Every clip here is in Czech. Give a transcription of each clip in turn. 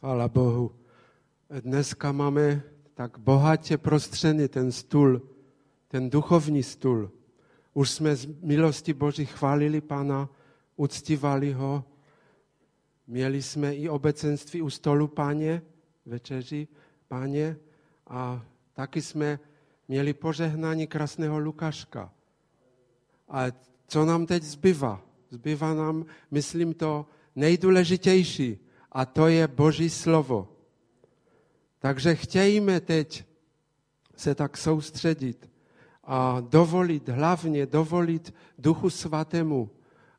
Chvála Bohu. Dneska máme tak bohatě prostřený ten stůl, ten duchovní stůl. Už jsme z milosti Boží chválili Pana, uctívali ho. Měli jsme i obecenství u stolu Páně, večeři Páně a taky jsme měli požehnání krásného Lukáška. A co nám teď zbývá? Zbývá nám, myslím to, nejdůležitější a to je Boží slovo. Takže chtějme teď se tak soustředit a dovolit, hlavně dovolit Duchu Svatému,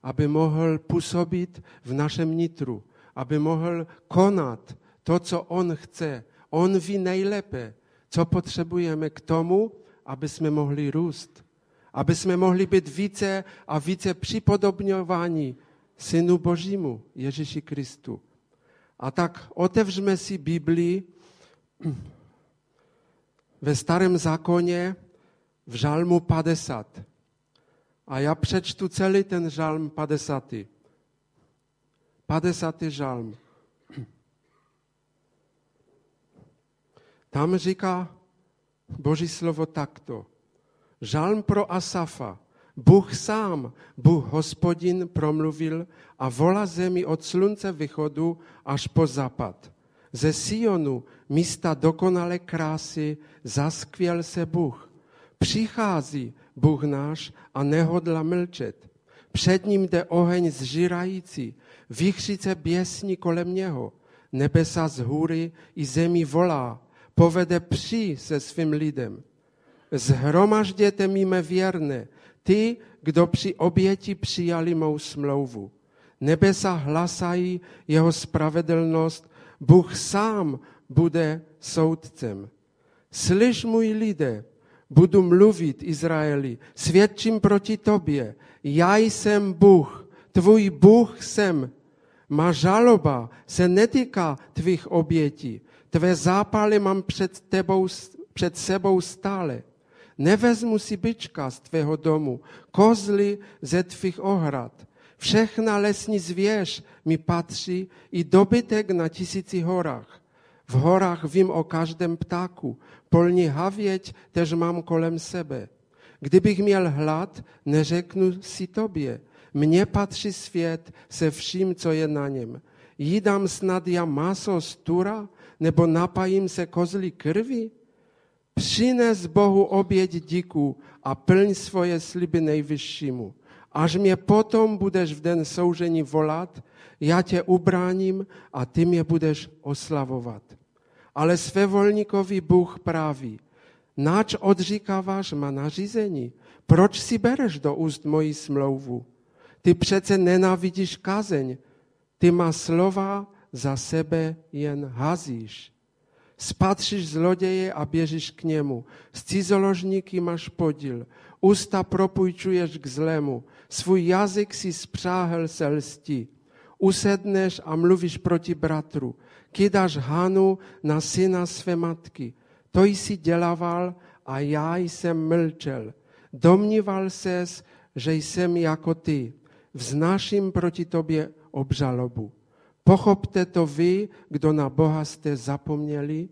aby mohl působit v našem nitru, aby mohl konat to, co On chce. On ví nejlépe, co potřebujeme k tomu, aby jsme mohli růst, aby jsme mohli být více a více připodobňováni Synu Božímu, Ježíši Kristu. A tak otevřme si Biblii ve starém zákoně v žalmu 50. A já přečtu celý ten žalm 50. 50. žalm. Tam říká Boží slovo takto. Žalm pro Asafa. Bůh sám, Bůh hospodin promluvil a volá zemi od slunce východu až po západ. Ze Sionu, místa dokonalé krásy, zaskvěl se Bůh. Přichází Bůh náš a nehodla mlčet. Před ním jde oheň zžírající, výchřice běsní kolem něho. Nebesa z hůry i zemi volá, povede při se svým lidem. Zhromažděte mi mé věrné, ty, kdo při oběti přijali mou smlouvu. Nebesa hlasají jeho spravedlnost, Bůh sám bude soudcem. Slyš, můj lidé, budu mluvit Izraeli, svědčím proti tobě. Já jsem Bůh, tvůj Bůh jsem. Má žaloba se netýká tvých obětí. Tvé zápaly mám před, tebou, před sebou stále. Nevezmu si byčka z tvého domu, kozly ze tvých ohrad. Všechna lesní zvěř mi patří i dobytek na tisíci horách. V horách vím o každém ptáku, polní havěť tež mám kolem sebe. Kdybych měl hlad, neřeknu si tobě. Mně patří svět se vším, co je na něm. Jídám snad já maso z tura, nebo napajím se kozlí krvi? Přines Bohu oběť díku a plň svoje sliby nejvyššímu. Až mě potom budeš v den soužení volat, já tě ubráním a ty mě budeš oslavovat. Ale svévolníkovi Bůh praví, nač odříkáváš má nařízení? Proč si bereš do úst moji smlouvu? Ty přece nenávidíš kazeň, ty má slova za sebe jen hazíš. Spatříš zloděje a běžíš k němu. Z cizoložníky máš podíl. Ústa propůjčuješ k zlému. Svůj jazyk si spřáhel se lstí. Usedneš a mluvíš proti bratru. Kidáš hanu na syna své matky. To jsi dělával a já jsem mlčel. Domníval ses, že jsem jako ty. Vznáším proti tobě obžalobu. Pochopte to vy, kdo na Boha jste zapomněli,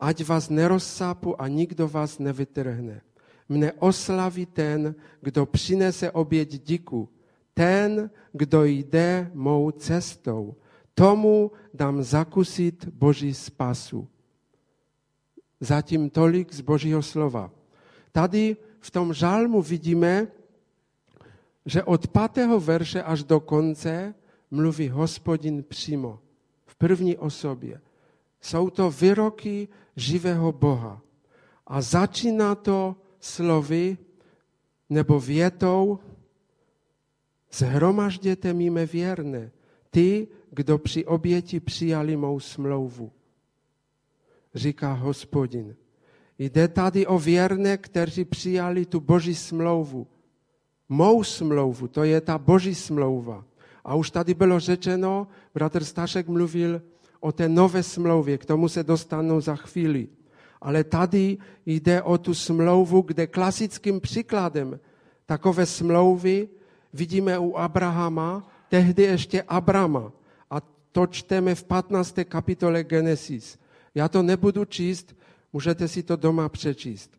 ať vás nerozsápu a nikdo vás nevytrhne. Mne oslaví ten, kdo přinese oběť díku, ten, kdo jde mou cestou. Tomu dám zakusit Boží spasu. Zatím tolik z Božího slova. Tady v tom žalmu vidíme, že od pátého verše až do konce mluví hospodin přímo, v první osobě. Jsou to výroky živého Boha. A začíná to slovy nebo větou Zhromažděte mi mé věrné, ty, kdo při oběti přijali mou smlouvu. Říká hospodin. Jde tady o věrné, kteří přijali tu boží smlouvu. Mou smlouvu, to je ta boží smlouva. A už tady bylo řečeno, bratr Stašek mluvil o té nové smlouvě, k tomu se dostanu za chvíli. Ale tady jde o tu smlouvu, kde klasickým příkladem takové smlouvy vidíme u Abrahama, tehdy ještě Abrama. A to čteme v 15. kapitole Genesis. Já to nebudu číst, můžete si to doma přečíst.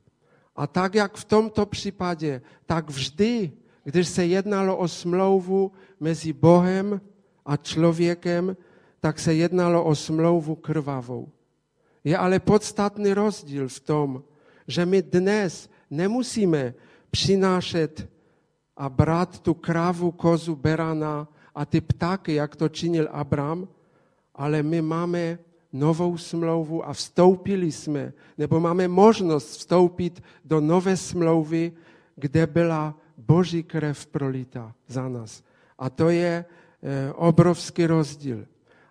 A tak, jak v tomto případě, tak vždy, když se jednalo o smlouvu mezi Bohem a člověkem, tak se jednalo o smlouvu krvavou. Je ale podstatný rozdíl v tom, že my dnes nemusíme přinášet a brát tu krávu, kozu, berana a ty ptáky, jak to činil Abram, ale my máme novou smlouvu a vstoupili jsme, nebo máme možnost vstoupit do nové smlouvy, kde byla Boží krev prolita za nás. A to je eh, obrovský rozdíl.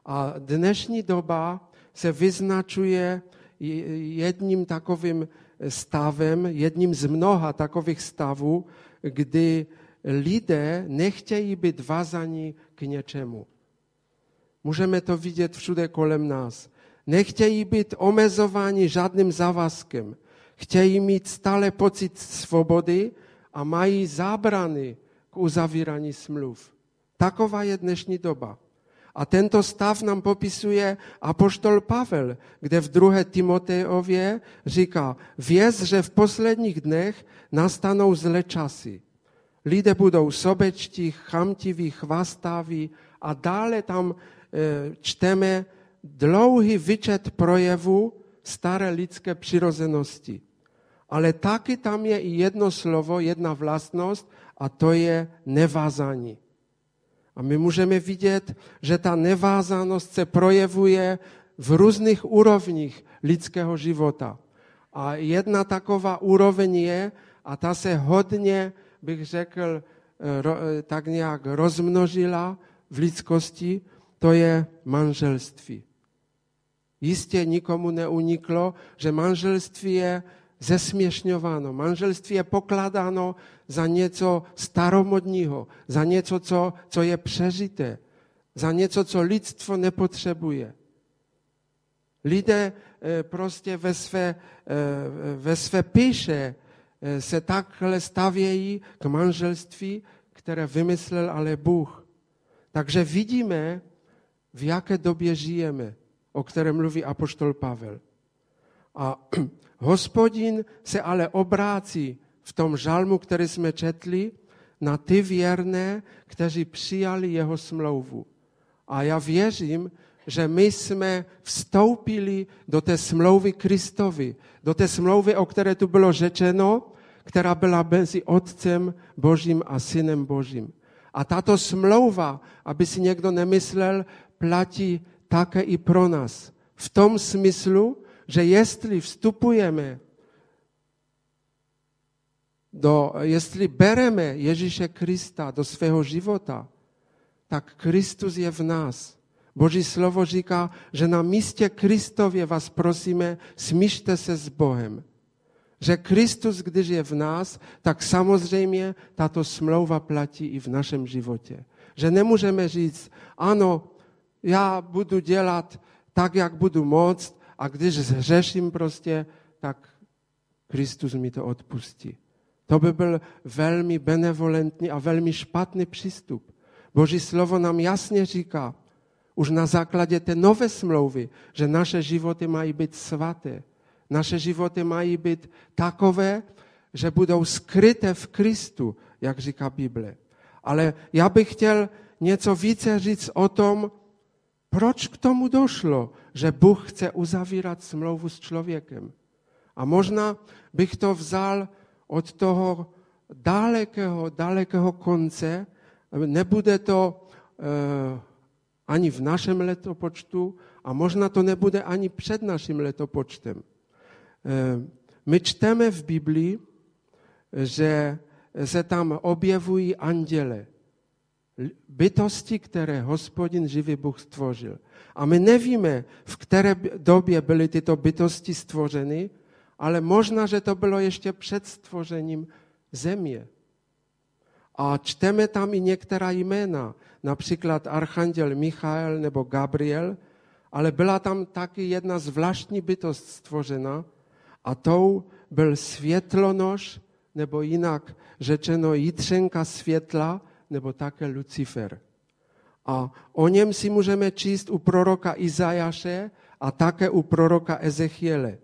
A dnešní doba se vyznačuje jedním takovým stavem, jedním z mnoha takových stavů, kdy lidé nechtějí být vázaní k něčemu. Můžeme to vidět všude kolem nás. Nechtějí být omezováni žádným závazkem. Chtějí mít stále pocit svobody a mají zábrany k uzavírání smluv. Taková je dnešní doba. A tento stav nám popisuje apoštol Pavel, kde v druhé Timoteově říká, věz, že v posledních dnech nastanou zlé časy. Lidé budou sobečtí, chamtiví, chvastaví a dále tam e, čteme dlouhý výčet projevů staré lidské přirozenosti. Ale taky tam je i jedno slovo, jedna vlastnost a to je nevázání. A my můžeme vidět, že ta nevázanost se projevuje v různých úrovních lidského života. A jedna taková úroveň je, a ta se hodně, bych řekl, eh, tak nějak rozmnožila v lidskosti, to je manželství. Jistě nikomu neuniklo, že manželství je zesměšňováno. Manželství je pokládáno za něco staromodního, za něco, co, co je přežité, za něco, co lidstvo nepotřebuje. Lidé eh, prostě ve své, eh, ve své píše eh, se takhle stavějí k manželství, které vymyslel ale Bůh. Takže vidíme, v jaké době žijeme, o které mluví apoštol Pavel. A Hospodin se ale obrácí v tom žalmu, který jsme četli, na ty věrné, kteří přijali jeho smlouvu. A já věřím, že my jsme vstoupili do té smlouvy Kristovi, do té smlouvy, o které tu bylo řečeno, která byla mezi Otcem Božím a Synem Božím. A tato smlouva, aby si někdo nemyslel, platí také i pro nás. V tom smyslu, že jestli vstupujeme do, jestli bereme Ježíše Krista do svého života, tak Kristus je v nás. Boží slovo říká, že na místě Kristově vás prosíme, smíšte se s Bohem. Že Kristus, když je v nás, tak samozřejmě tato smlouva platí i v našem životě. Že nemůžeme říct, ano, já budu dělat tak, jak budu moct, a když zhřeším prostě, tak Kristus mi to odpustí. To by byl velmi benevolentní a velmi špatný přístup. Boží slovo nám jasně říká, už na základě té nové smlouvy, že naše životy mají být svaté. Naše životy mají být takové, že budou skryté v Kristu, jak říká Bible. Ale já bych chtěl něco více říct o tom, proč k tomu došlo, že Bůh chce uzavírat smlouvu s člověkem? A možná bych to vzal od toho dalekého, dalekého konce. Nebude to eh, ani v našem letopočtu a možná to nebude ani před naším letopočtem. Eh, my čteme v Biblii, že se tam objevují anděle bytosti, které hospodin živý Bůh stvořil. A my nevíme, v které době byly tyto bytosti stvořeny, ale možná, že to bylo ještě před stvořením země. A čteme tam i některá jména, například Archanděl Michael nebo Gabriel, ale byla tam taky jedna zvláštní bytost stvořena a tou byl světlonož, nebo jinak řečeno jitřenka světla, nebo také Lucifer. A o něm si můžeme číst u proroka Izajaše a také u proroka Ezechiele.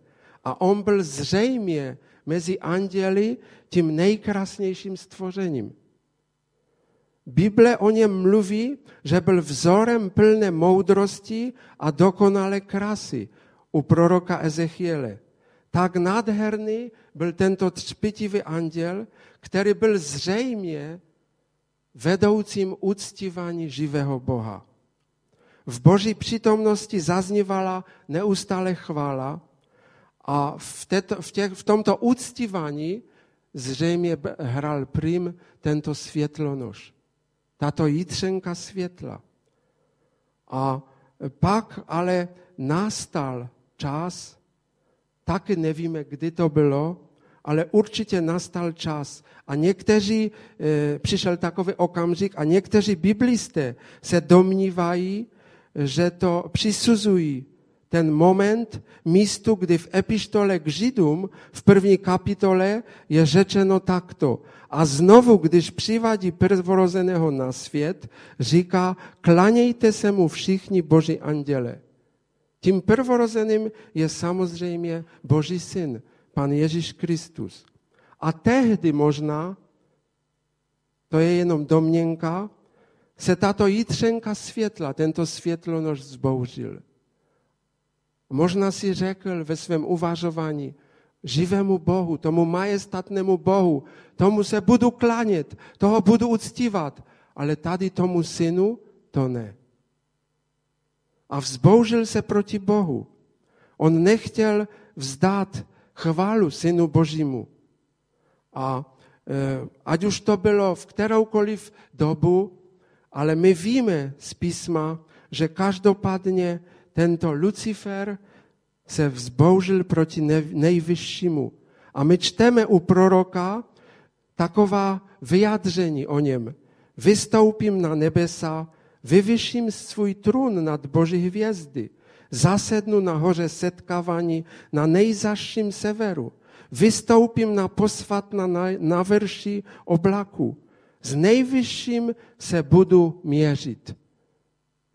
A on byl zřejmě mezi anděli tím nejkrásnějším stvořením. Bible o něm mluví, že byl vzorem plné moudrosti a dokonalé krásy u proroka Ezechiele. Tak nádherný byl tento třpitivý anděl, který byl zřejmě vedoucím uctívání živého Boha. V boží přítomnosti zaznívala neustále chvála a v, této, v, těch, v tomto uctívání zřejmě hrál prim tento světlonož, tato jitřenka světla. A pak ale nastal čas, taky nevíme, kdy to bylo, ale určitě nastal čas. A někteří, e, přišel takový okamžik a někteří biblisté se domnívají, že to přisuzují ten moment místu, kdy v epištole k Židům v první kapitole je řečeno takto. A znovu, když přivádí prvorozeného na svět, říká, klanějte se mu všichni boží anděle. Tím prvorozeným je samozřejmě Boží syn, pan Ježíš Kristus. A tehdy možná, to je jenom domněnka, se tato jitřenka světla, tento světlonož zbouřil. Možná si řekl ve svém uvažování, živému Bohu, tomu majestatnému Bohu, tomu se budu klanět, toho budu uctívat, ale tady tomu synu to ne. A vzbouřil se proti Bohu. On nechtěl vzdát chválu synu Božímu. A e, ať už to bylo v kteroukoliv dobu, ale my víme z písma, že každopádně tento Lucifer se vzbouřil proti nejvyššímu. A my čteme u proroka taková vyjádření o něm. Vystoupím na nebesa, vyvyším svůj trůn nad Boží hvězdy, zasednu na hoře setkávání na nejzaším severu, vystoupím na posvat na, na verši oblaku, s nejvyšším se budu měřit.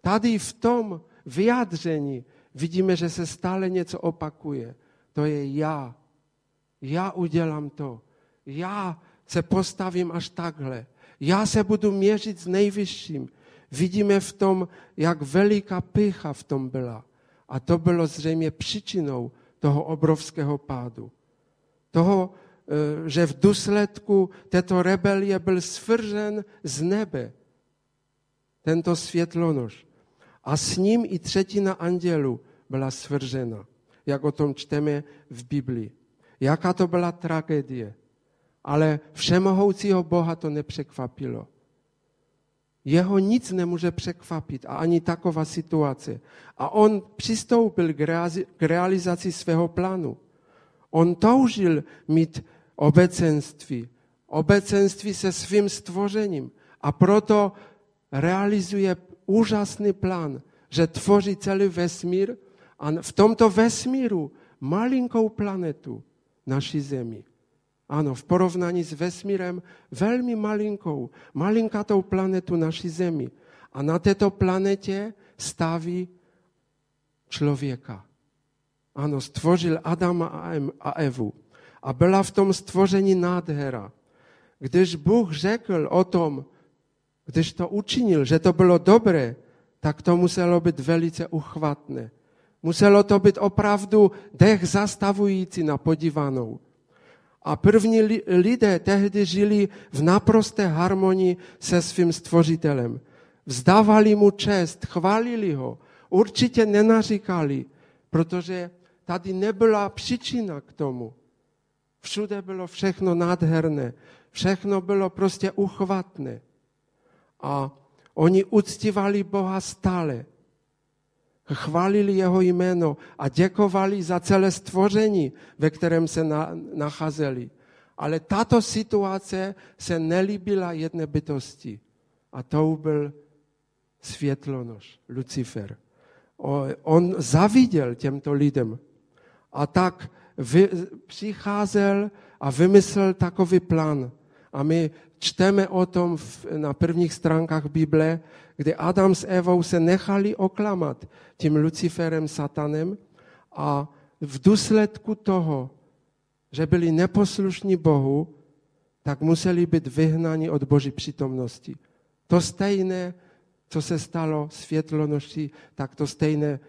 Tady v tom vyjádření vidíme, že se stále něco opakuje. To je já. Já udělám to. Já se postavím až takhle. Já se budu měřit s nejvyšším. Vidíme v tom, jak veliká pycha v tom byla. A to bylo zřejmě příčinou toho obrovského pádu. Toho, eh, že v důsledku této rebelie byl svržen z nebe tento světlonož. A s ním i třetina andělů byla svržena, jak o tom čteme v Biblii. Jaká to byla tragédie. Ale všemohoucího Boha to nepřekvapilo. Jeho nic nemůže překvapit a ani taková situace. A on přistoupil k realizaci svého plánu. On toužil mít obecenství, obecenství se svým stvořením a proto realizuje úžasný plán, že tvoří celý vesmír a v tomto vesmíru malinkou planetu naší Zemi. Ano, v porovnání s vesmírem velmi malinkou, malinkatou planetu naší Zemi. A na této planetě staví člověka. Ano, stvořil Adama a Evu. A byla v tom stvoření nádhera. Když Bůh řekl o tom, když to učinil, že to bylo dobré, tak to muselo být velice uchvatné. Muselo to být opravdu dech zastavující na podívanou. A první lidé tehdy žili v naprosté harmonii se svým stvořitelem. Vzdávali mu čest, chválili ho, určitě nenaříkali, protože tady nebyla příčina k tomu. Všude bylo všechno nádherné, všechno bylo prostě uchvatné. A oni uctívali Boha stále. Chválili jeho jméno a děkovali za celé stvoření, ve kterém se na, nacházeli. Ale tato situace se nelíbila jedné bytosti. A to byl světlonož, Lucifer. On zaviděl těmto lidem. A tak vy, přicházel a vymyslel takový plán, A my čteme o tom v, na prvních stránkách Bible, kdy Adam s Evou se nechali oklamat tím Luciferem, satanem a v důsledku toho, že byli neposlušní Bohu, tak museli být vyhnáni od Boží přítomnosti. To stejné, co se stalo světlonoší, tak to stejné,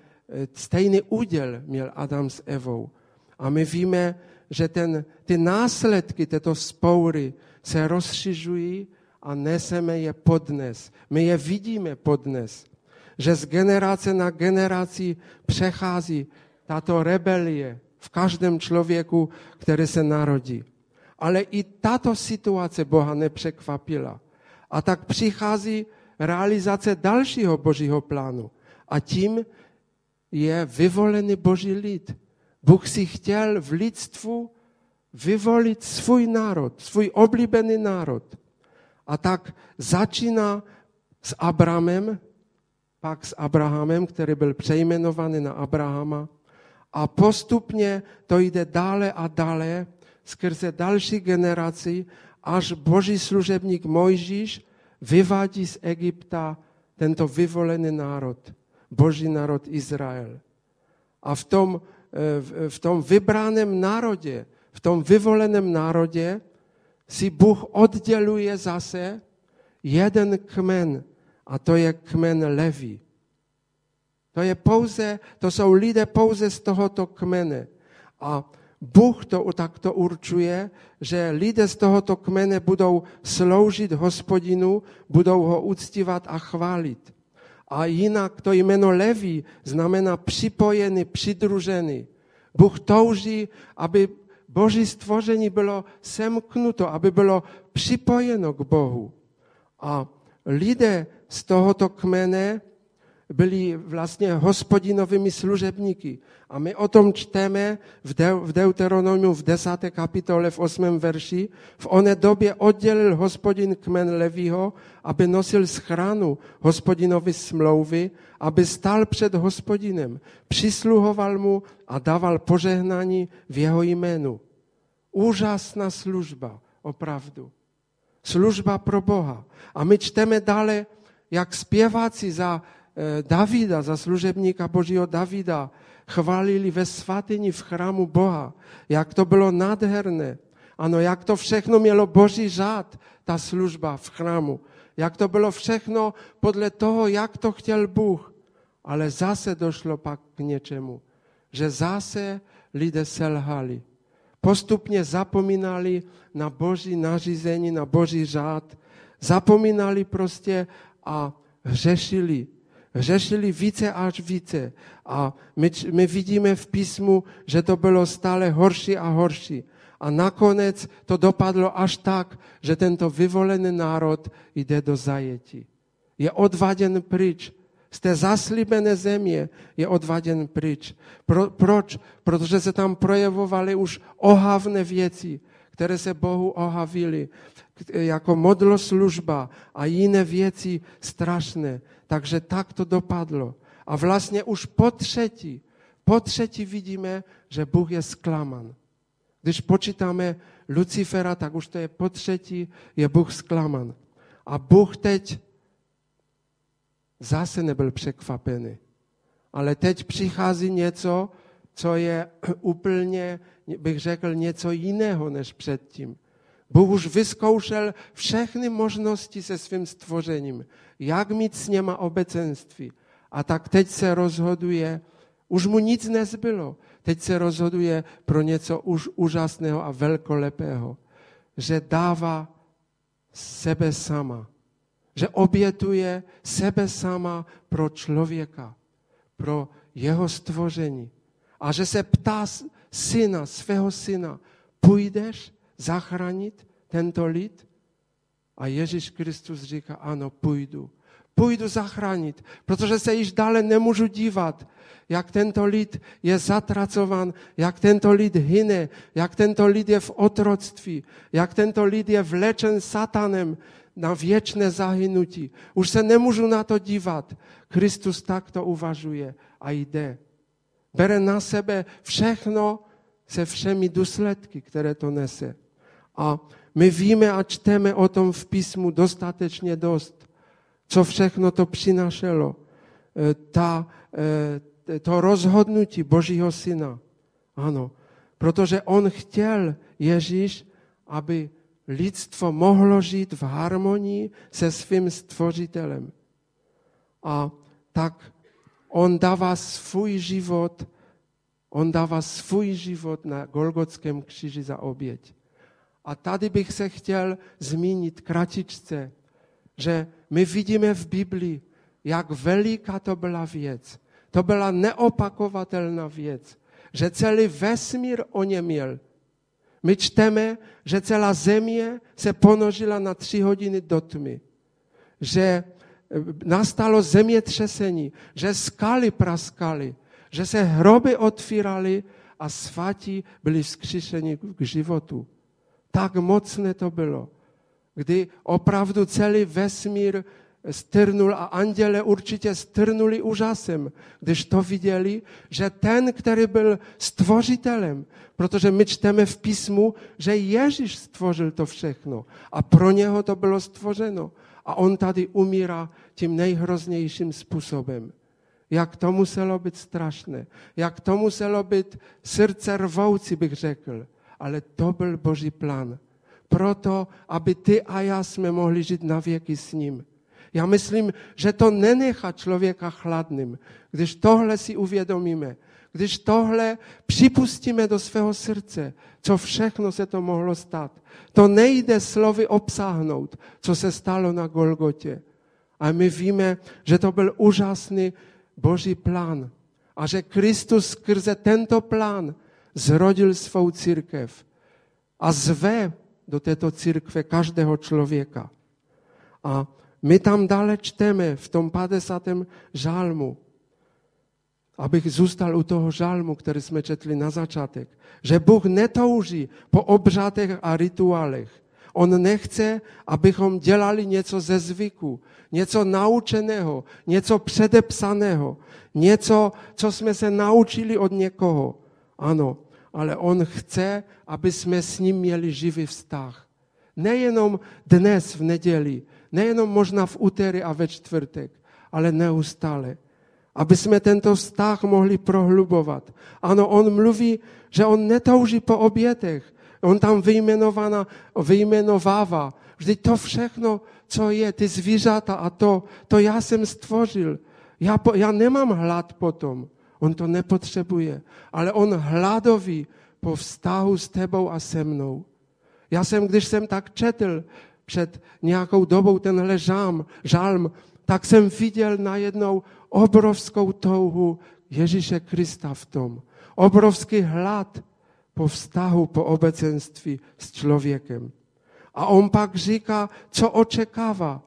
stejný úděl měl Adam s Evou. A my víme, že ten, ty následky této spoury se rozšiřují a neseme je podnes. My je vidíme podnes. Že z generace na generaci přechází tato rebelie v každém člověku, který se narodí. Ale i tato situace Boha nepřekvapila. A tak přichází realizace dalšího božího plánu. A tím je vyvolený boží lid. Bůh si chtěl v lidstvu vyvolit svůj národ, svůj oblíbený národ. A tak začíná s Abramem, pak s Abrahamem, který byl přejmenovaný na Abrahama. A postupně to jde dále a dále skrze další generaci, až boží služebník Mojžíš vyvádí z Egypta tento vyvolený národ, boží národ Izrael. A v tom, eh, v tom vybraném národě, v tom vyvoleném národě si Bůh odděluje zase jeden kmen, a to je kmen Leví. To, je pouze, to jsou lidé pouze z tohoto kmene. A Bůh to takto určuje, že lidé z tohoto kmene budou sloužit hospodinu, budou ho uctívat a chválit. A jinak to jméno Leví znamená připojený, přidružený. Bůh touží, aby Boží stvoření bylo semknuto, aby bylo připojeno k Bohu. A lidé z tohoto kmene byli vlastně hospodinovými služebníky. A my o tom čteme v, De- v Deuteronomiu v 10. kapitole v 8. verši. V oné době oddělil hospodin kmen Levího, aby nosil schranu hospodinovi smlouvy, aby stal před hospodinem, přisluhoval mu a dával požehnání v jeho jménu. Úžasná služba, opravdu. Služba pro Boha. A my čteme dále, jak zpěváci za Eh, Davida, za služebníka Božího Davida, chválili ve svatyni v chrámu Boha, jak to bylo nádherné. Ano, jak to všechno mělo Boží řád, ta služba v chrámu. Jak to bylo všechno podle toho, jak to chtěl Bůh. Ale zase došlo pak k něčemu, že zase lidé selhali. Postupně zapomínali na Boží nařízení, na Boží řád. Zapomínali prostě a hřešili řešili více až více. A my, my vidíme v písmu, že to bylo stále horší a horší. A nakonec to dopadlo až tak, že tento vyvolený národ jde do zajetí. Je odvaděn pryč. Z té zaslíbené země je odvaděn pryč. Pro, proč? Protože se tam projevovaly už ohavné věci, které se Bohu ohavily, jako modloslužba a jiné věci strašné. Takže tak to dopadlo. A vlastně už po třetí, po třetí vidíme, že Bůh je zklaman. Když počítáme Lucifera, tak už to je po třetí, je Bůh zklaman. A Bůh teď zase nebyl překvapený. Ale teď přichází něco, co je úplně, bych řekl, něco jiného než předtím. Bůh už vyzkoušel všechny možnosti se svým stvořením, jak mít s něma obecenství. A tak teď se rozhoduje, už mu nic nezbylo, teď se rozhoduje pro něco už úžasného a velkolepého, že dává sebe sama, že obětuje sebe sama pro člověka, pro jeho stvoření. A že se ptá syna, svého syna, půjdeš zachránit tento lid? A Ježíš Kristus říká, ano, půjdu. Půjdu zachránit, protože se již dále nemůžu dívat, jak tento lid je zatracovan, jak tento lid hyne, jak tento lid je v otroctví, jak tento lid je vlečen satanem na věčné zahynutí. Už se nemůžu na to dívat. Kristus takto uvažuje a jde. Bere na sebe všechno se všemi důsledky, které to nese. A my víme a čteme o tom v písmu dostatečně dost, co všechno to přinašelo. E, ta, e, to rozhodnutí Božího syna. Ano, protože on chtěl, Ježíš, aby lidstvo mohlo žít v harmonii se svým stvořitelem. A tak on dává svůj život, on dává svůj život na Golgotském kříži za oběť. A tady bych se chtěl zmínit kratičce, že my vidíme v Biblii, jak veliká to byla věc. To byla neopakovatelná věc, že celý vesmír o ně měl. My čteme, že celá země se ponožila na tři hodiny do tmy. Že e, nastalo zemětřesení, že skaly praskaly, že se hroby otvíraly a svatí byli vzkříšeni k životu. Tak mocné to bylo, kdy opravdu celý vesmír strnul a anděle určitě strnuli úžasem, když to viděli, že ten, který byl stvořitelem, protože my čteme v písmu, že Ježíš stvořil to všechno a pro něho to bylo stvořeno. A on tady umírá tím nejhroznějším způsobem. Jak to muselo být strašné, jak to muselo být srdce rvoucí, bych řekl. Ale to byl Boží plán. Proto, aby ty a já jsme mohli žít na věky s ním. Já myslím, že to nenechá člověka chladným, když tohle si uvědomíme, když tohle připustíme do svého srdce, co všechno se to mohlo stát. To nejde slovy obsáhnout, co se stalo na Golgotě. A my víme, že to byl úžasný Boží plán. A že Kristus skrze tento plán zrodil svou církev a zve do této církve každého člověka. A my tam dále čteme v tom 50. žálmu, abych zůstal u toho žálmu, který jsme četli na začátek, že Bůh netouží po obřádech a rituálech. On nechce, abychom dělali něco ze zvyku, něco naučeného, něco předepsaného, něco, co jsme se naučili od někoho. Ano, ale on chce, aby jsme s ním měli živý vztah. Nejenom dnes v neděli, nejenom možná v úterý a ve čtvrtek, ale neustále. Aby jsme tento vztah mohli prohlubovat. Ano, on mluví, že on netouží po obětech. On tam vyjmenovává. Vždyť to všechno, co je, ty zvířata a to, to já jsem stvořil. Já, po, já nemám hlad potom. On to nepotřebuje. Ale on hladoví po vztahu s tebou a se mnou. Já jsem, když jsem tak četl před nějakou dobou tenhle žám, žálm, tak jsem viděl najednou obrovskou touhu Ježíše Krista v tom. Obrovský hlad po vztahu, po obecenství s člověkem. A on pak říká, co očekává.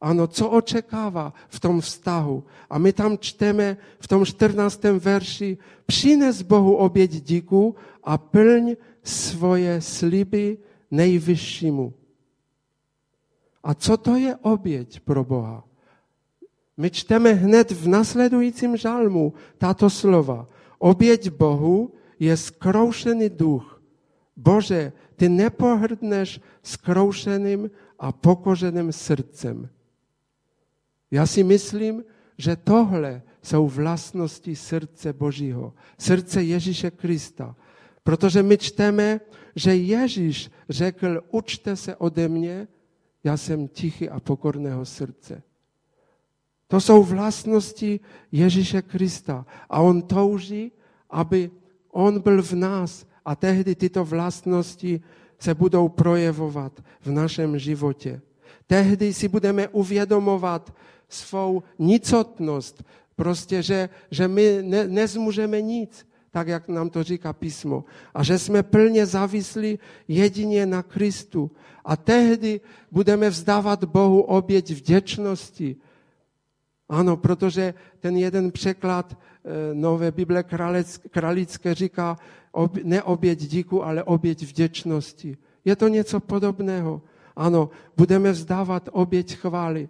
Ano, co očekává v tom vztahu. A my tam čteme v tom 14. verši, přines Bohu oběť díku a plň svoje sliby nejvyššímu. A co to je oběť pro Boha? My čteme hned v nasledujícím žalmu tato slova. Oběť Bohu je skroušený duch. Bože, ty nepohrdneš skroušeným a pokoženým srdcem. Já si myslím, že tohle jsou vlastnosti srdce Božího, srdce Ježíše Krista. Protože my čteme, že Ježíš řekl, učte se ode mě, já jsem tichý a pokorného srdce. To jsou vlastnosti Ježíše Krista. A on touží, aby on byl v nás a tehdy tyto vlastnosti se budou projevovat v našem životě. Tehdy si budeme uvědomovat svou nicotnost, prostě, že, že my ne, nezmůžeme nic, tak jak nám to říká písmo. A že jsme plně závislí jedině na Kristu. A tehdy budeme vzdávat Bohu oběť vděčnosti. Ano, protože ten jeden překlad e, Nové Bible kralické říká ne oběť díku, ale oběť vděčnosti. Je to něco podobného. Ano, budeme vzdávat oběť chvály.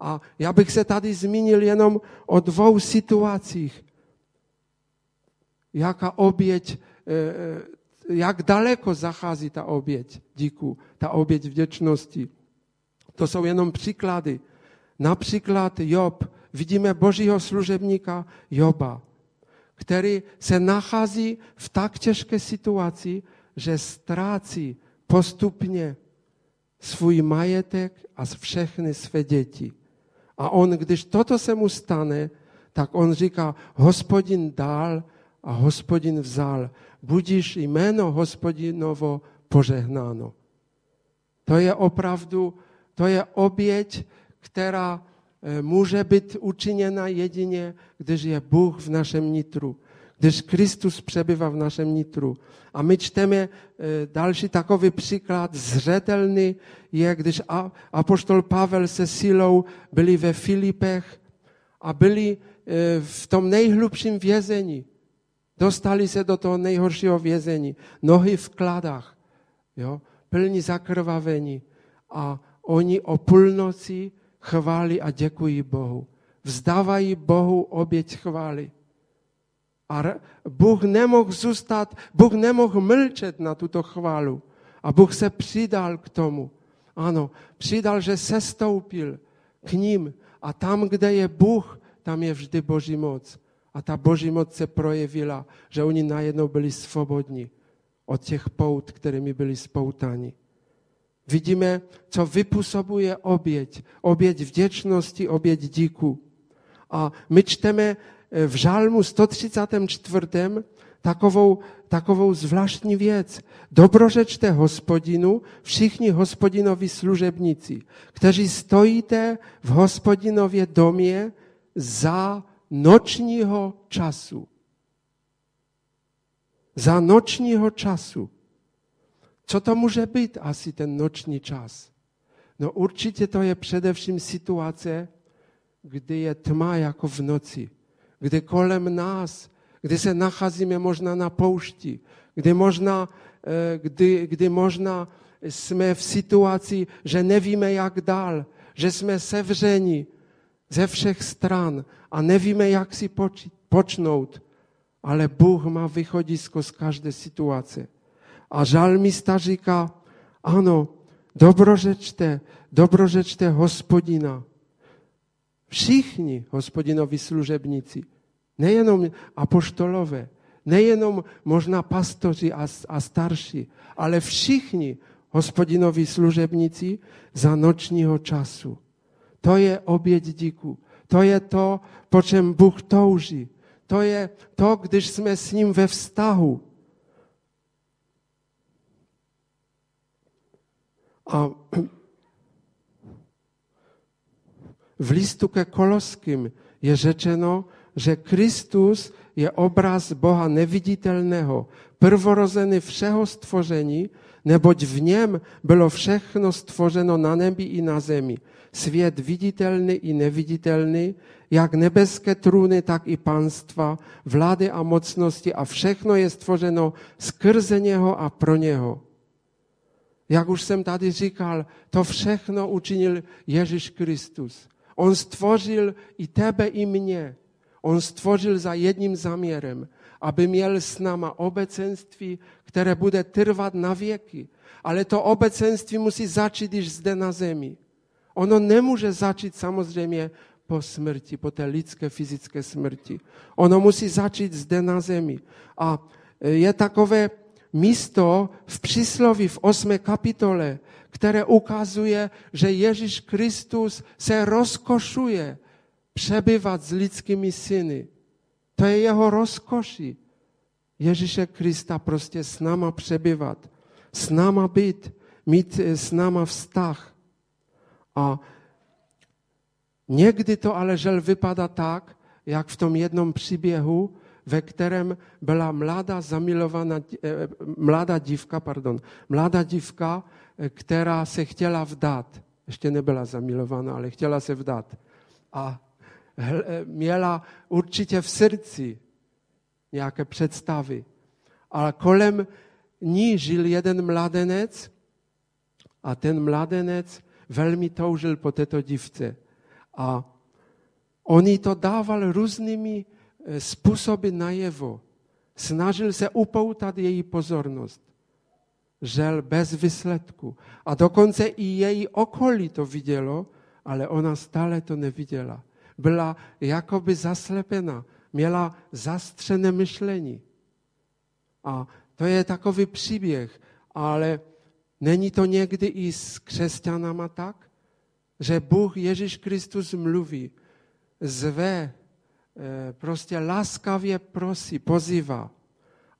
A já bych se tady zmínil jenom o dvou situacích, jaká oběť e, e, jak daleko zachází ta oběť díku, ta oběť vděčnosti. To jsou jenom příklady. Například Job. Vidíme božího služebníka Joba, který se nachází v tak těžké situaci, že ztrácí postupně svůj majetek a všechny své děti. A on, když toto se mu stane, tak on říká, hospodin dal a hospodin vzal. Budíš jméno hospodinovo požehnáno. To je opravdu, to je oběť, která eh, může být učiněna jedině, když je Bůh v našem nitru když Kristus přebyvá v našem nitru. A my čteme eh, další takový příklad zřetelný je, když apoštol Pavel se silou byli ve Filipech a byli eh, v tom nejhlubším vězení. Dostali se do toho nejhoršího vězení. Nohy v kladách, jo, plní zakrvavení. A oni o půlnoci chválí a děkují Bohu. Vzdávají Bohu oběť chvály. A Bůh nemohl zůstat, Bůh nemohl mlčet na tuto chválu. A Bůh se přidal k tomu. Ano, přidal, že se stoupil k ním. A tam, kde je Bůh, tam je vždy Boží moc. A ta Boží moc se projevila, že oni najednou byli svobodní od těch pout, kterými byli spoutani. Vidíme, co vypůsobuje oběť. Oběť vděčnosti, oběť díku. A my čteme v žalmu 134. takovou, takovou zvláštní věc. Dobrořečte hospodinu, všichni hospodinovi služebníci, kteří stojíte v hospodinově domě za nočního času. Za nočního času. Co to může být asi ten noční čas? No určitě to je především situace, kdy je tma jako v noci gdy kolem nás, gdy se nacházíme možná na poušti, kdy možná, e, kdy, kdy možná jsme v situaci, že nevíme, jak dál, že jsme sevřeni ze všech stran a nevíme, jak si počnout. Ale Bůh má východisko z každé situace. A žalmista říká, ano, dobrořečte, dobrořečte hospodina. Všichni hospodinovi služebníci, nejenom apoštolové, nejenom možná pastoři a, a starší, ale všichni hospodinovi služebníci za nočního času. To je oběť díku. To je to, po čem Bůh touží. To je to, když jsme s ním ve vztahu. A v listu ke Koloským je řečeno, že Kristus je obraz Boha neviditelného, prvorozený všeho stvoření, neboť v něm bylo všechno stvořeno na nebi i na zemi. Svět viditelný i neviditelný, jak nebeské trůny, tak i panstva, vlády a mocnosti a všechno je stvořeno skrze něho a pro něho. Jak už jsem tady říkal, to všechno učinil Ježíš Kristus. On stvořil i tebe, i mě. On stvořil za jedním záměrem, aby měl s náma obecenství, které bude trvat na věky. Ale to obecenství musí začít již zde na zemi. Ono nemůže začít samozřejmě po smrti, po té lidské fyzické smrti. Ono musí začít zde na zemi. A je takové místo v přísloví v 8. kapitole, které ukazuje, že Ježíš Kristus se rozkošuje přebyvat s lidskými syny. To je jeho rozkoší. Ježíše Krista prostě s náma přebyvat, s náma být, mít eh, s náma vztah. A někdy to ale žel vypadá tak, jak v tom jednom příběhu, ve kterém byla mladá zamilovaná, eh, mladá dívka, pardon, mladá dívka, eh, která se chtěla vdát. Ještě nebyla zamilovaná, ale chtěla se vdát. A měla určitě v srdci nějaké představy. Ale kolem ní žil jeden mladenec a ten mladenec velmi toužil po této dívce. A on jí to dával různými e, způsoby najevo. Snažil se upoutat její pozornost. Žel bez výsledku. A dokonce i její okolí to vidělo, ale ona stále to neviděla. Byla jakoby zaslepena, měla zastřené myšlení. A to je takový příběh, ale není to někdy i s křesťanama tak, že Bůh Ježíš Kristus mluví, zve, eh, prostě laskavě prosí, pozývá.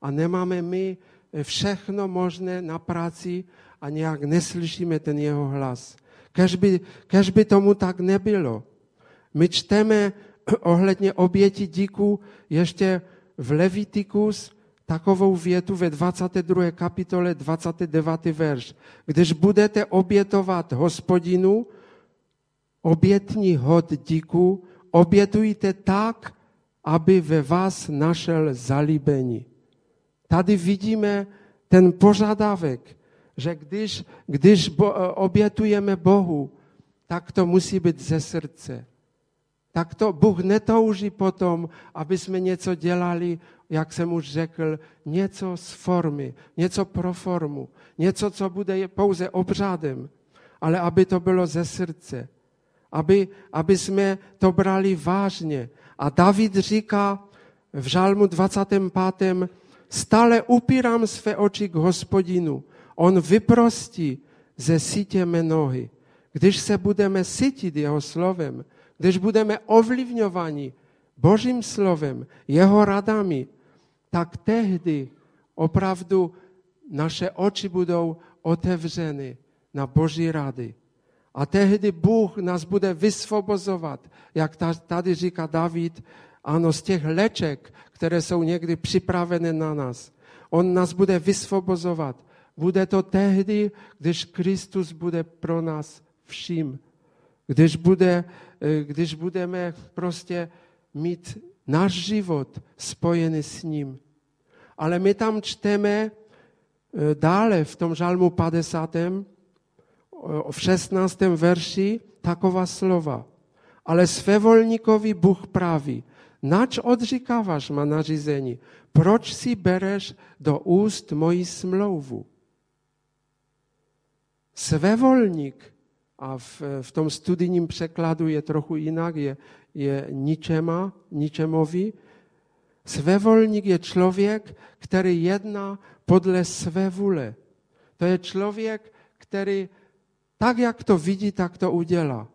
A nemáme my všechno možné na práci a nějak neslyšíme ten jeho hlas. Kež by, kež by tomu tak nebylo. My čteme ohledně oběti díku ještě v Levitikus takovou větu ve 22. kapitole 29. verš. Když budete obětovat hospodinu, obětní hod díku, obětujte tak, aby ve vás našel zalíbení. Tady vidíme ten požadavek, že když, když obětujeme Bohu, tak to musí být ze srdce. Tak to Bůh netouží potom, aby jsme něco dělali, jak jsem už řekl, něco z formy, něco pro formu, něco, co bude pouze obřádem, ale aby to bylo ze srdce. Aby, aby jsme to brali vážně. A David říká v žalmu 25. Stále upírám své oči k hospodinu. On vyprostí ze sítě mé nohy. Když se budeme sytit jeho slovem, když budeme ovlivňováni Božím slovem, jeho radami, tak tehdy opravdu naše oči budou otevřeny na Boží rady. A tehdy Bůh nás bude vysvobozovat, jak tady říká David, ano, z těch leček, které jsou někdy připravené na nás. On nás bude vysvobozovat. Bude to tehdy, když Kristus bude pro nás vším. Když, bude, eh, když budeme prostě mít náš život spojený s ním. Ale my tam čteme eh, dále v tom žalmu 50. v 16. verši taková slova. Ale svévolníkovi Bůh praví, Nač odříkáváš ma nařízení? Proč si bereš do úst moji smlouvu? Svévolník, a v, v tom studijním překladu je trochu jinak, je, je ničema, ničemový. Svévolník je člověk, který jedná podle své vůle. To je člověk, který tak, jak to vidí, tak to udělá.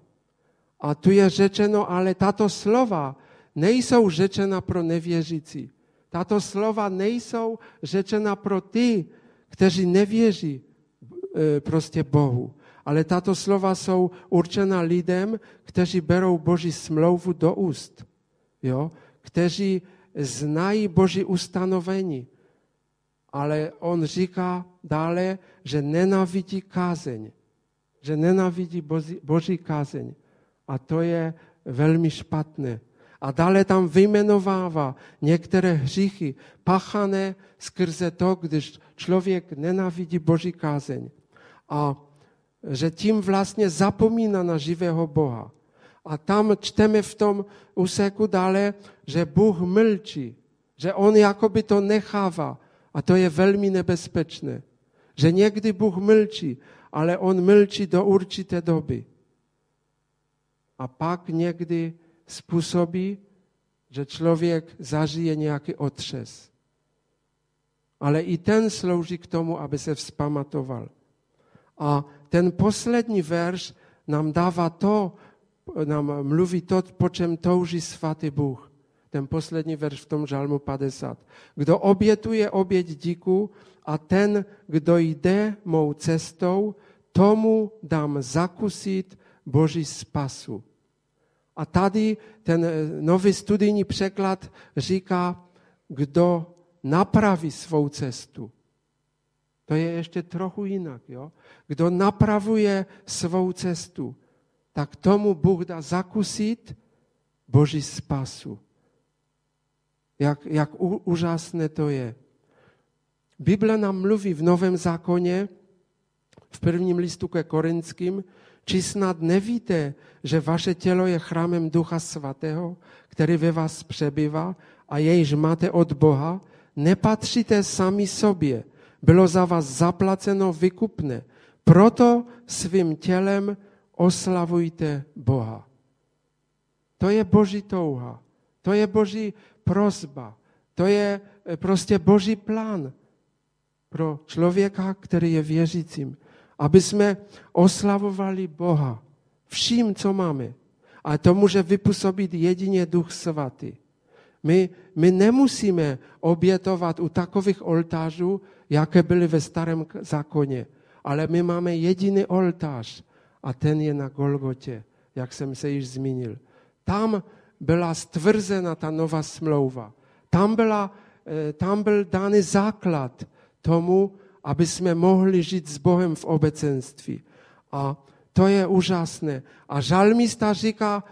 A tu je řečeno, ale tato slova nejsou řečena pro nevěřící. Tato slova nejsou řečena pro ty, kteří nevěří e, prostě Bohu. Ale tato slova jsou určena lidem, kteří berou Boží smlouvu do úst. Jo? Kteří znají Boží ustanovení. Ale on říká dále, že nenavidí kázeň. Že nenavidí Boží, Boží kázeň. A to je velmi špatné. A dále tam vyjmenovává některé hříchy pachané skrze to, když člověk nenávidí Boží kázeň. A že tím vlastně zapomíná na živého Boha. A tam čteme v tom úseku dále, že Bůh mlčí, že on jakoby to nechává. A to je velmi nebezpečné. Že někdy Bůh mlčí, ale on mlčí do určité doby. A pak někdy způsobí, že člověk zažije nějaký otřes. Ale i ten slouží k tomu, aby se vzpamatoval. A ten poslední verš nám dává to, nám mluví to, po čem touží svatý Bůh. Ten poslední verš v tom žalmu 50. Kdo obětuje oběť díku a ten, kdo jde mou cestou, tomu dám zakusit Boží spasu. A tady ten eh, nový studijní překlad říká, kdo napraví svou cestu. To je ještě trochu jinak. Jo? Kdo napravuje svou cestu, tak tomu Bůh dá zakusit Boží spasu. Jak, jak úžasné to je. Bible nám mluví v Novém zákoně, v prvním listu ke Korinským, či snad nevíte, že vaše tělo je chrámem Ducha Svatého, který ve vás přebývá a jejž máte od Boha, nepatříte sami sobě. Bylo za vás zaplaceno vykupné. Proto svým tělem oslavujte Boha. To je boží touha. To je boží prozba. To je eh, prostě boží plán pro člověka, který je věřícím. Aby jsme oslavovali Boha vším, co máme. A to může vypůsobit jedině Duch Svatý. My, my nemusíme obětovat u takových oltářů, jaké byly ve starém zákoně. Ale my máme jediný oltář a ten je na Golgotě, jak jsem se již zmínil. Tam byla stvrzena ta nová smlouva. Tam, byla, eh, tam byl daný základ tomu, aby jsme mohli žít s Bohem v obecenství. A to je úžasné. A žalmista říká,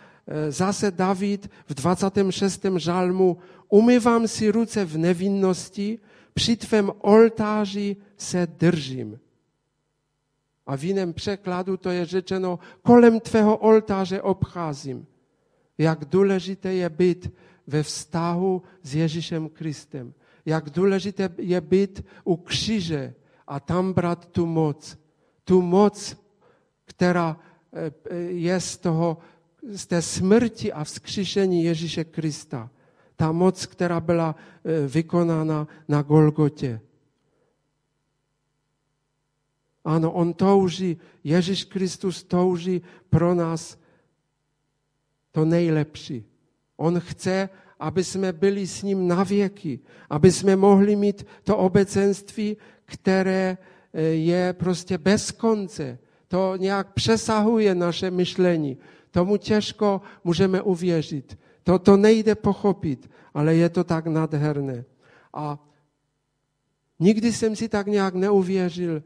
zase David v 26. žalmu, umývám si ruce v nevinnosti, při tvém oltáři se držím. A v jiném překladu to je řečeno, kolem tvého oltáře obcházím. Jak důležité je být ve vztahu s Ježíšem Kristem. Jak důležité je být u kříže a tam brát tu moc. Tu moc, která eh, je z, toho, z té smrti a vzkříšení Ježíše Krista. Ta moc, která byla eh, vykonána na Golgotě. Ano, on touží, Ježíš Kristus touží pro nás to nejlepší. On chce, aby jsme byli s ním na věky, aby jsme mohli mít to obecenství, které eh, je prostě bez konce. To nějak přesahuje naše myšlení. Tomu těžko můžeme uvěřit. To, to nejde pochopit, ale je to tak nadherné. A nikdy jsem si tak nějak neuvěřil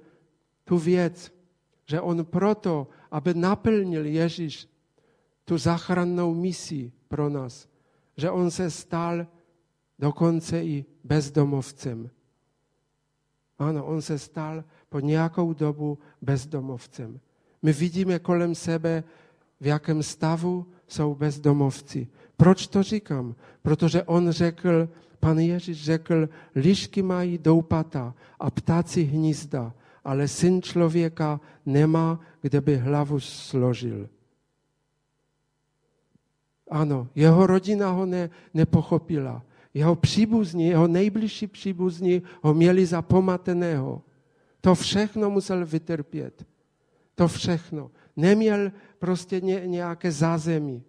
tu věc, že on proto, aby naplnil Ježíš tu záchrannou misi pro nás, že on se stal dokonce i bezdomovcem. Ano, on se stal po nějakou dobu bezdomovcem. My vidíme kolem sebe, v jakém stavu jsou bezdomovci. Proč to říkám? Protože on řekl, pan Ježíš řekl, lišky mají doupata a ptáci hnízda, ale syn člověka nemá, kde by hlavu složil. Ano, jeho rodina ho ne, nepochopila. Jeho příbuzní, jeho nejbližší příbuzní ho měli za pomateného. To všechno musel vytrpět. To všechno. Neměl prostě ně, nějaké zázemí.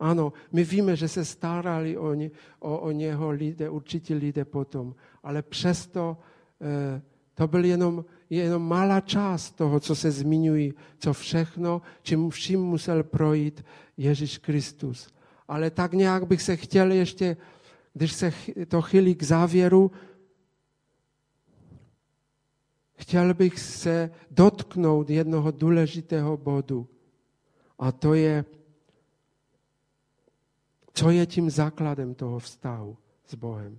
Ano, my víme, že se starali o, ně, o, o něho lidé, určitě lidé potom, ale přesto eh, to byl jenom, jenom malá část toho, co se zmiňují, co všechno, čím vším musel projít Ježíš Kristus. Ale tak nějak bych se chtěl ještě, když se to chylí k závěru, chtěl bych se dotknout jednoho důležitého bodu. A to je, co je tím základem toho vztahu s Bohem.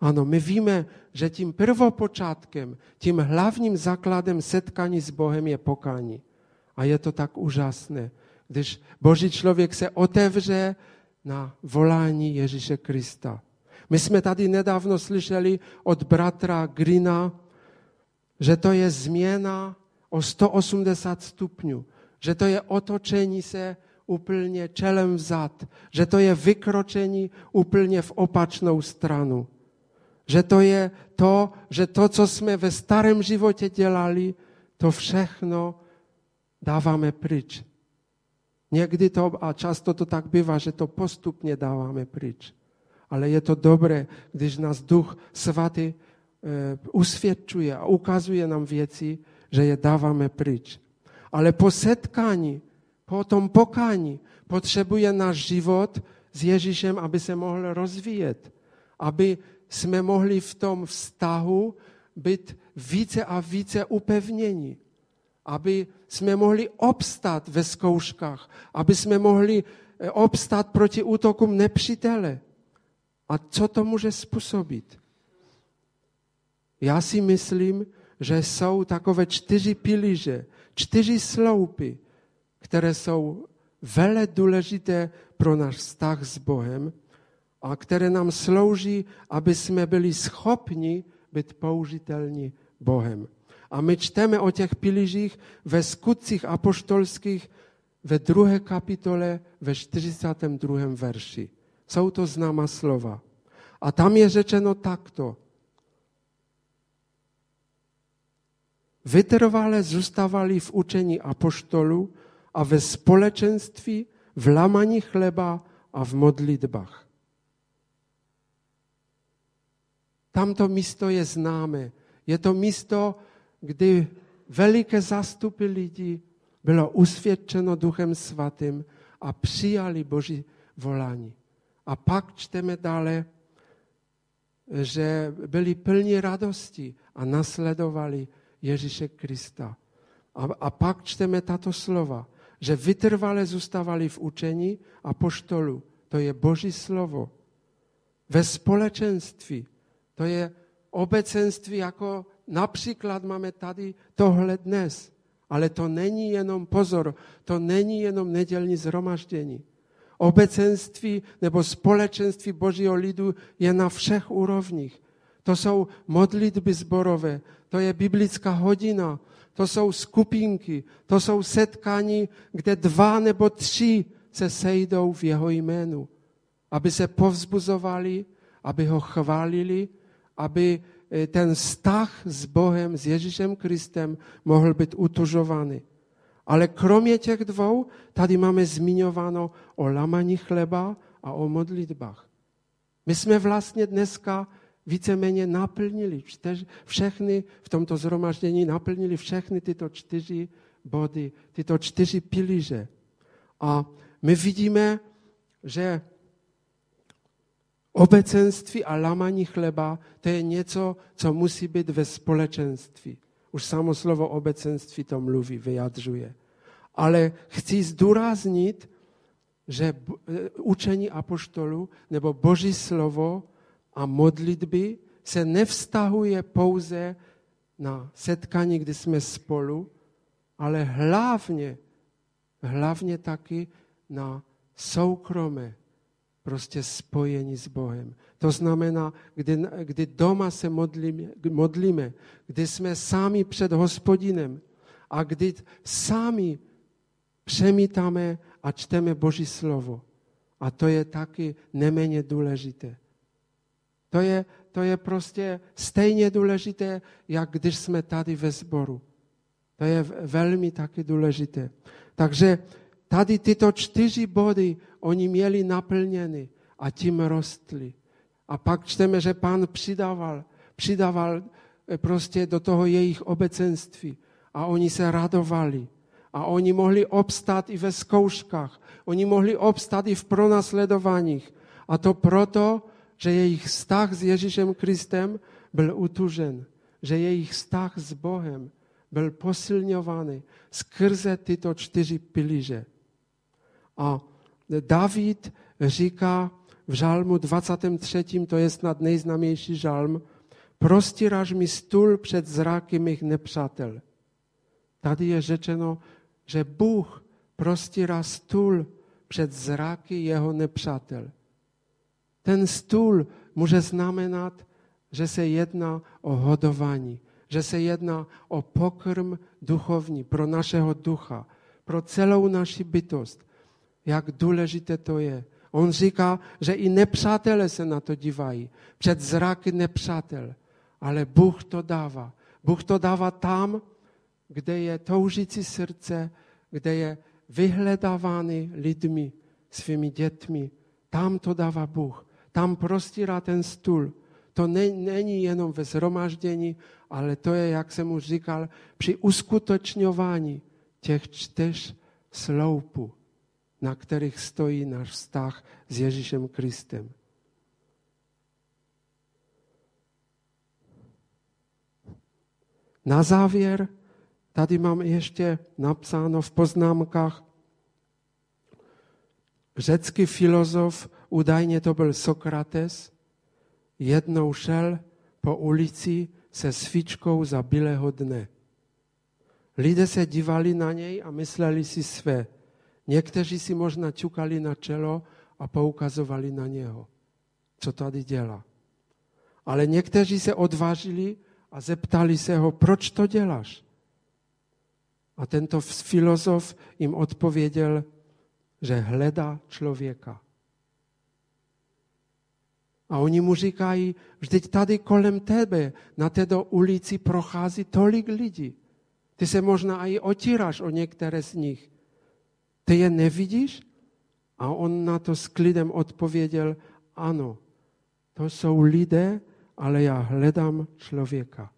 Ano, my víme, že tím prvopočátkem, tím hlavním základem setkání s Bohem je pokání. A je to tak úžasné, když Boží člověk se otevře na volání Ježíše Krista. My jsme tady nedávno slyšeli od bratra Grina, že to je změna o 180 stupňů, že to je otočení se úplně čelem vzad, že to je vykročení úplně v opačnou stranu. Že to je to, že to, co jsme ve starém životě dělali, to všechno dáváme pryč. Někdy to, a často to tak bývá, že to postupně dáváme pryč. Ale je to dobré, když nás Duch Svatý e, usvědčuje a ukazuje nám věci, že je dáváme pryč. Ale po setkání, po tom pokání, potřebuje náš život s Ježíšem, aby se mohl rozvíjet. Aby jsme mohli v tom vztahu být více a více upevněni. Aby jsme mohli obstát ve zkouškách. Aby jsme mohli eh, obstát proti útokům nepřítele. A co to může způsobit? Já si myslím, že jsou takové čtyři pilíře, čtyři sloupy, které jsou vele důležité pro náš vztah s Bohem a které nám slouží, aby jsme byli schopni být použitelní Bohem. A my čteme o těch pilířích ve skutcích apoštolských ve druhé kapitole ve 42. verši. Jsou to známá slova. A tam je řečeno takto. Vytrvale zůstávali v učení apoštolu a ve společenství, v lamaní chleba a v modlitbách. Tamto místo je známé. Je to místo, kdy veliké zastupy lidí bylo usvědčeno Duchem Svatým a přijali Boží volání. A pak čteme dále, že byli plní radosti a nasledovali Ježíše Krista. A, a pak čteme tato slova, že vytrvale zůstávali v učení a poštolu. To je Boží slovo. Ve společenství. To je obecenství, jako například máme tady tohle dnes. Ale to není jenom pozor, to není jenom nedělní zhromaždění. Obecenství nebo společenství Božího lidu je na všech úrovních. To jsou modlitby zborové, to je biblická hodina, to jsou skupinky, to jsou setkání, kde dva nebo tři se sejdou v jeho jménu, aby se povzbuzovali, aby ho chválili, aby eh, ten vztah s Bohem, s Ježíšem Kristem mohl být utužovaný. Ale kromě těch dvou, tady máme zmiňováno o lamaní chleba a o modlitbách. My jsme vlastně dneska víceméně naplnili všechny v tomto zhromaždění, naplnili všechny tyto čtyři body, tyto čtyři pilíře. A my vidíme, že obecenství a lamaní chleba, to je něco, co musí být ve společenství. Už samo slovo obecenství to mluví, vyjadřuje. Ale chci zdůraznit, že e, učení apoštolu nebo Boží slovo a modlitby se nevztahuje pouze na setkání, kdy jsme spolu, ale hlavně, hlavně taky na soukromé prostě spojení s Bohem. To znamená, kdy, kdy doma se modlíme, modlíme, kdy jsme sami před hospodinem a kdy sami přemítáme a čteme Boží slovo. A to je taky neméně důležité. To je, to je prostě stejně důležité, jak když jsme tady ve sboru. To je velmi taky důležité. Takže tady tyto čtyři body oni měli naplněny a tím rostli. A pak čteme, že pán přidával, přidával eh, prostě do toho jejich obecenství a oni se radovali. A oni mohli obstát i ve zkouškách. Oni mohli obstát i v pronásledováních. A to proto, že jejich vztah s Ježíšem Kristem byl utužen. Že jejich vztah s Bohem byl posilňovaný skrze tyto čtyři pilíře. A David říká v žalmu 23., to je snad nejznámější žalm, prostíráš mi stůl před zráky mých nepřátel. Tady je řečeno, že Bůh prostírá stůl před zráky jeho nepřátel. Ten stůl může znamenat, že se jedná o hodování, že se jedná o pokrm duchovní pro našeho ducha, pro celou naši bytost. Jak důležité to je. On říká, že i nepřátelé se na to dívají, před zraky nepřátel. Ale Bůh to dává. Bůh to dává tam, kde je toužící srdce, kde je vyhledávány lidmi, svými dětmi. Tam to dává Bůh. Tam prostírá ten stůl. To ne, není jenom ve zhromaždění, ale to je, jak jsem už říkal, při uskutečňování těch čtyř sloupů, na kterých stojí náš vztah s Ježíšem Kristem. Na závěr Tady mám ještě napsáno v poznámkách, řecký filozof, údajně to byl Sokrates, jednou šel po ulici se svíčkou za bílého dne. Lidé se dívali na něj a mysleli si své. Někteří si možná čukali na čelo a poukazovali na něho. co tady dělá. Ale někteří se odvážili a zeptali se ho, proč to děláš? A tento filozof jim odpověděl, že hledá člověka. A oni mu říkají, vždyť tady kolem tebe na této ulici prochází tolik lidí. Ty se možná i otíráš o některé z nich. Ty je nevidíš? A on na to s klidem odpověděl, ano, to jsou lidé, ale já hledám člověka.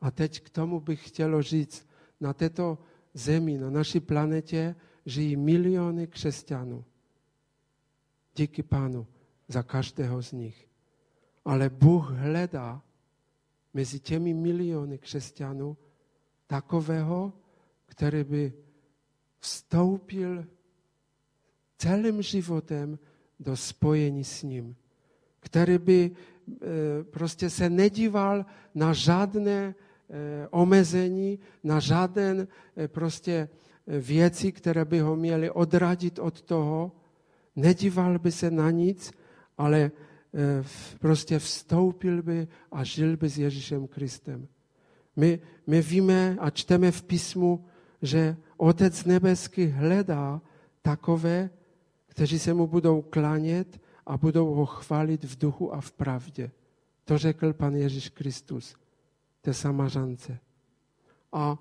A teď k tomu bych chtělo říct, na této zemi, na naší planetě žijí miliony křesťanů. Díky Pánu za každého z nich. Ale Bůh hledá mezi těmi miliony křesťanů takového, který by vstoupil celým životem do spojení s ním, který by e, prostě se nedíval na žádné e, omezení, na žádné e, prostě věci, které by ho měly odradit od toho, nedíval by se na nic, ale prostě vstoupil by a žil by s Ježíšem Kristem. My, my víme a čteme v písmu, že Otec nebeský hledá takové, kteří se mu budou klanět a budou ho chválit v duchu a v pravdě. To řekl pan Ježíš Kristus té samařance. A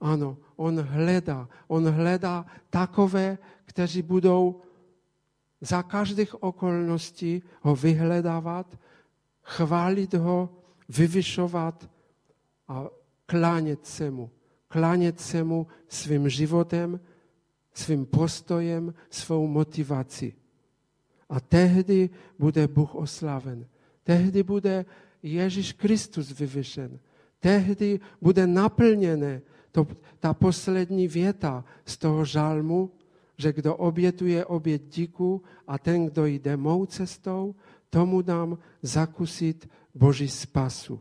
ano, on hledá, on hledá takové, kteří budou za každých okolností ho vyhledávat, chválit ho, vyvyšovat a klánět se mu. Klánět se mu svým životem, svým postojem, svou motivací. A tehdy bude Bůh oslaven. Tehdy bude Ježíš Kristus vyvyšen. Tehdy bude naplněné to, ta poslední věta z toho žalmu, že kdo obětuje obět díku a ten, kdo jde mou cestou, tomu dám zakusit Boží spasu.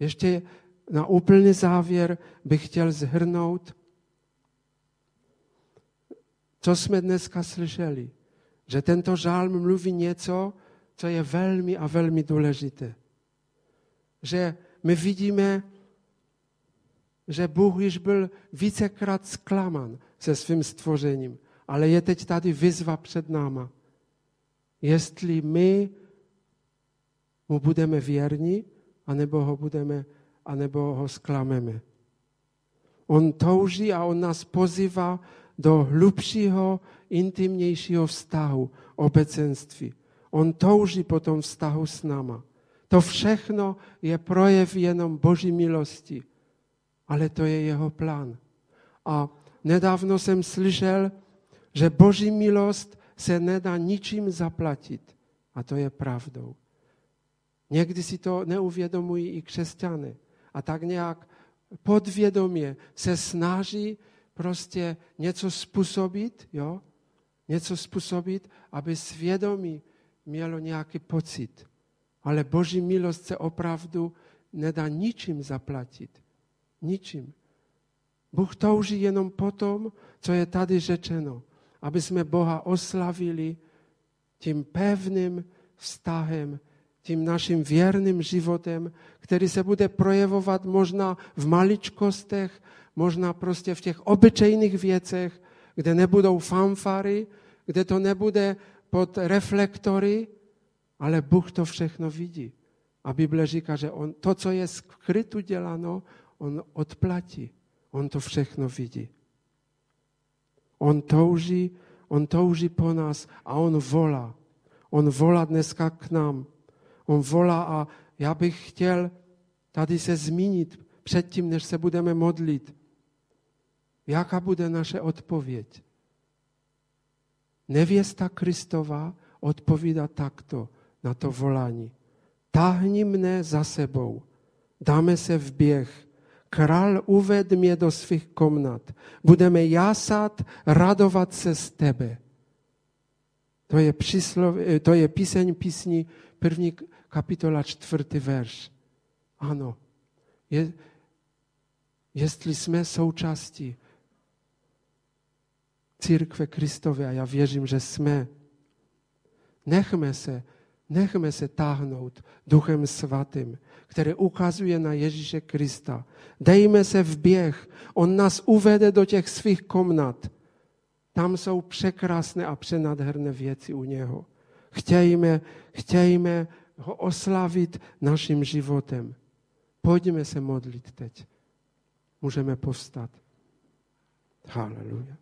Ještě na úplný závěr bych chtěl zhrnout, co jsme dneska slyšeli. Že tento žálm mluví něco, co je velmi a velmi důležité. Že my vidíme, že Bůh již byl vícekrát zklaman se svým stvořením, ale je teď tady vyzva před náma. Jestli my mu budeme věrni, anebo ho budeme, anebo ho sklameme. On touží a on nás pozývá do hlubšího, intimnějšího vztahu, obecenství. On touží po tom vztahu s náma. To všechno je projev jenom Boží milosti, ale to je jeho plán. A nedávno jsem slyšel, že Boží milost se nedá ničím zaplatit. A to je pravdou. Někdy si to neuvědomují i křesťany. A tak nějak podvědomě se snaží prostě něco způsobit, jo? něco způsobit, aby svědomí mělo nějaký pocit. Ale Boží milost se opravdu nedá ničím zaplatit. Ničím. Bůh touží jenom potom, co je tady řečeno, aby jsme Boha oslavili tím pevným vztahem, tím naším věrným životem, který se bude projevovat možná v maličkostech, možná prostě v těch obyčejných věcech, kde nebudou fanfary, kde to nebude pod reflektory, ale Bůh to všechno vidí. A Bible říká, že on, to, co je skrytu děláno, on odplatí. On to všechno vidí. On touží, on touží po nás a on volá. On volá dneska k nám. On volá a já bych chtěl tady se zmínit předtím, než se budeme modlit. Jaká bude naše odpověď? Nevěsta Kristova odpovídá takto na to volání. Táhni mne za sebou, dáme se v běh. Král uved mě do svých komnat. Budeme jásat, radovat se z tebe. To je, příslov, to je píseň písní první kapitola, čtvrtý verš. Ano, je, jestli jsme součástí církve Kristové, a já věřím, že jsme, Nechme se, nechme se táhnout Duchem Svatým, který ukazuje na Ježíše Krista. Dejme se v běh. On nás uvede do těch svých komnat. Tam jsou překrásné a přenadherné věci u něho. Chtějme, chtějme ho oslavit naším životem. Pojďme se modlit teď. Můžeme povstat. Haleluja.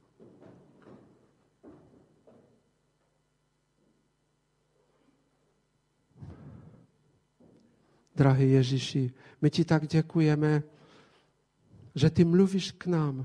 Drahý Ježíši, my ti tak děkujeme, že ty mluvíš k nám.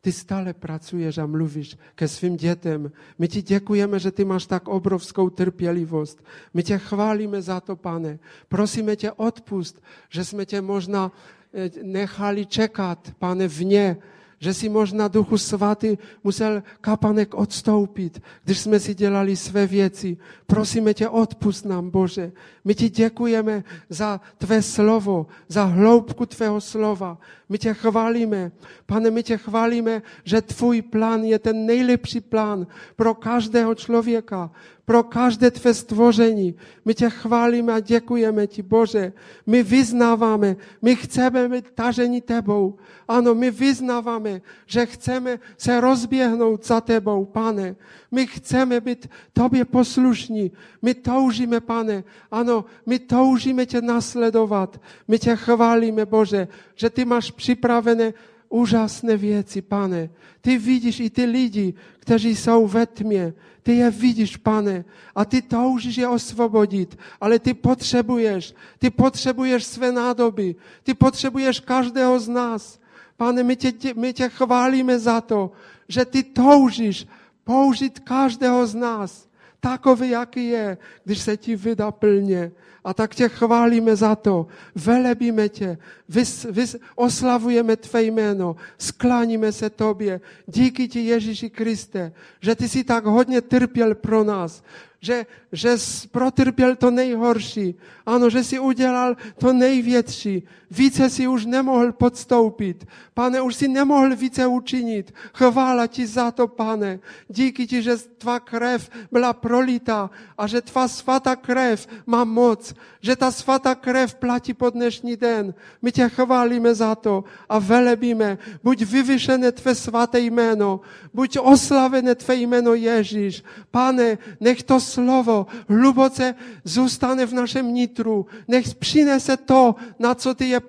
Ty stále pracuješ a mluvíš ke svým dětem. My ti děkujeme, že ty máš tak obrovskou trpělivost. My tě chválíme za to, pane. Prosíme tě odpust, že jsme tě možná eh, nechali čekat, pane, vně, že si možná Duchu Svatý musel kapanek odstoupit, když jsme si dělali své věci. Prosíme tě, odpust nám, Bože. My ti děkujeme za tvé slovo, za hloubku tvého slova. My tě chválíme. Pane, my tě chválíme, že tvůj plán je ten nejlepší plán pro každého člověka, pro každé tvé stvoření. My tě chválíme a děkujeme ti, Bože. My vyznáváme, my chceme být taženi tebou. Ano, my vyznáváme, že chceme se rozběhnout za tebou, pane. My chceme být tobě poslušní. My toužíme, pane. Ano, my toužíme tě nasledovat. My tě chválíme, Bože, že ty máš připravené úžasné věci, pane. Ty vidíš i ty lidi, kteří jsou ve tmě. Ty je vidíš, pane, a ty toužíš je osvobodit, ale ty potřebuješ, ty potřebuješ své nádoby, ty potřebuješ každého z nás. Pane, my tě, my tě chválíme za to, že ty toužíš použít každého z nás, takový, jaký je, když se ti vydá plně. A tak tě chválíme za to, velebíme tě, vys, vys, oslavujeme tvé jméno, skláníme se tobě. Díky ti Ježíši Kriste, že ty jsi tak hodně trpěl pro nás, že, že protrpěl to nejhorší. Ano, že si udělal to největší. Více si už nemohl podstoupit. Pane, už si nemohl více učinit. Chvála ti za to, pane. Díky ti, že tvá krev byla prolita a že tvá svatá krev má moc. Že ta svatá krev platí po dnešní den. My tě chválíme za to a velebíme. Buď vyvyšené tvé svaté jméno. Buď oslavené tvé jméno Ježíš. Pane, nech to slovo hluboce zůstane v našem nitru. Nech přinese to, na co ty je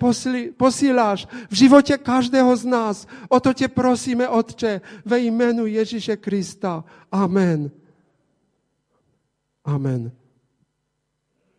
posíláš v životě každého z nás. O to tě prosíme, Otče, ve jménu Ježíše Krista. Amen. Amen.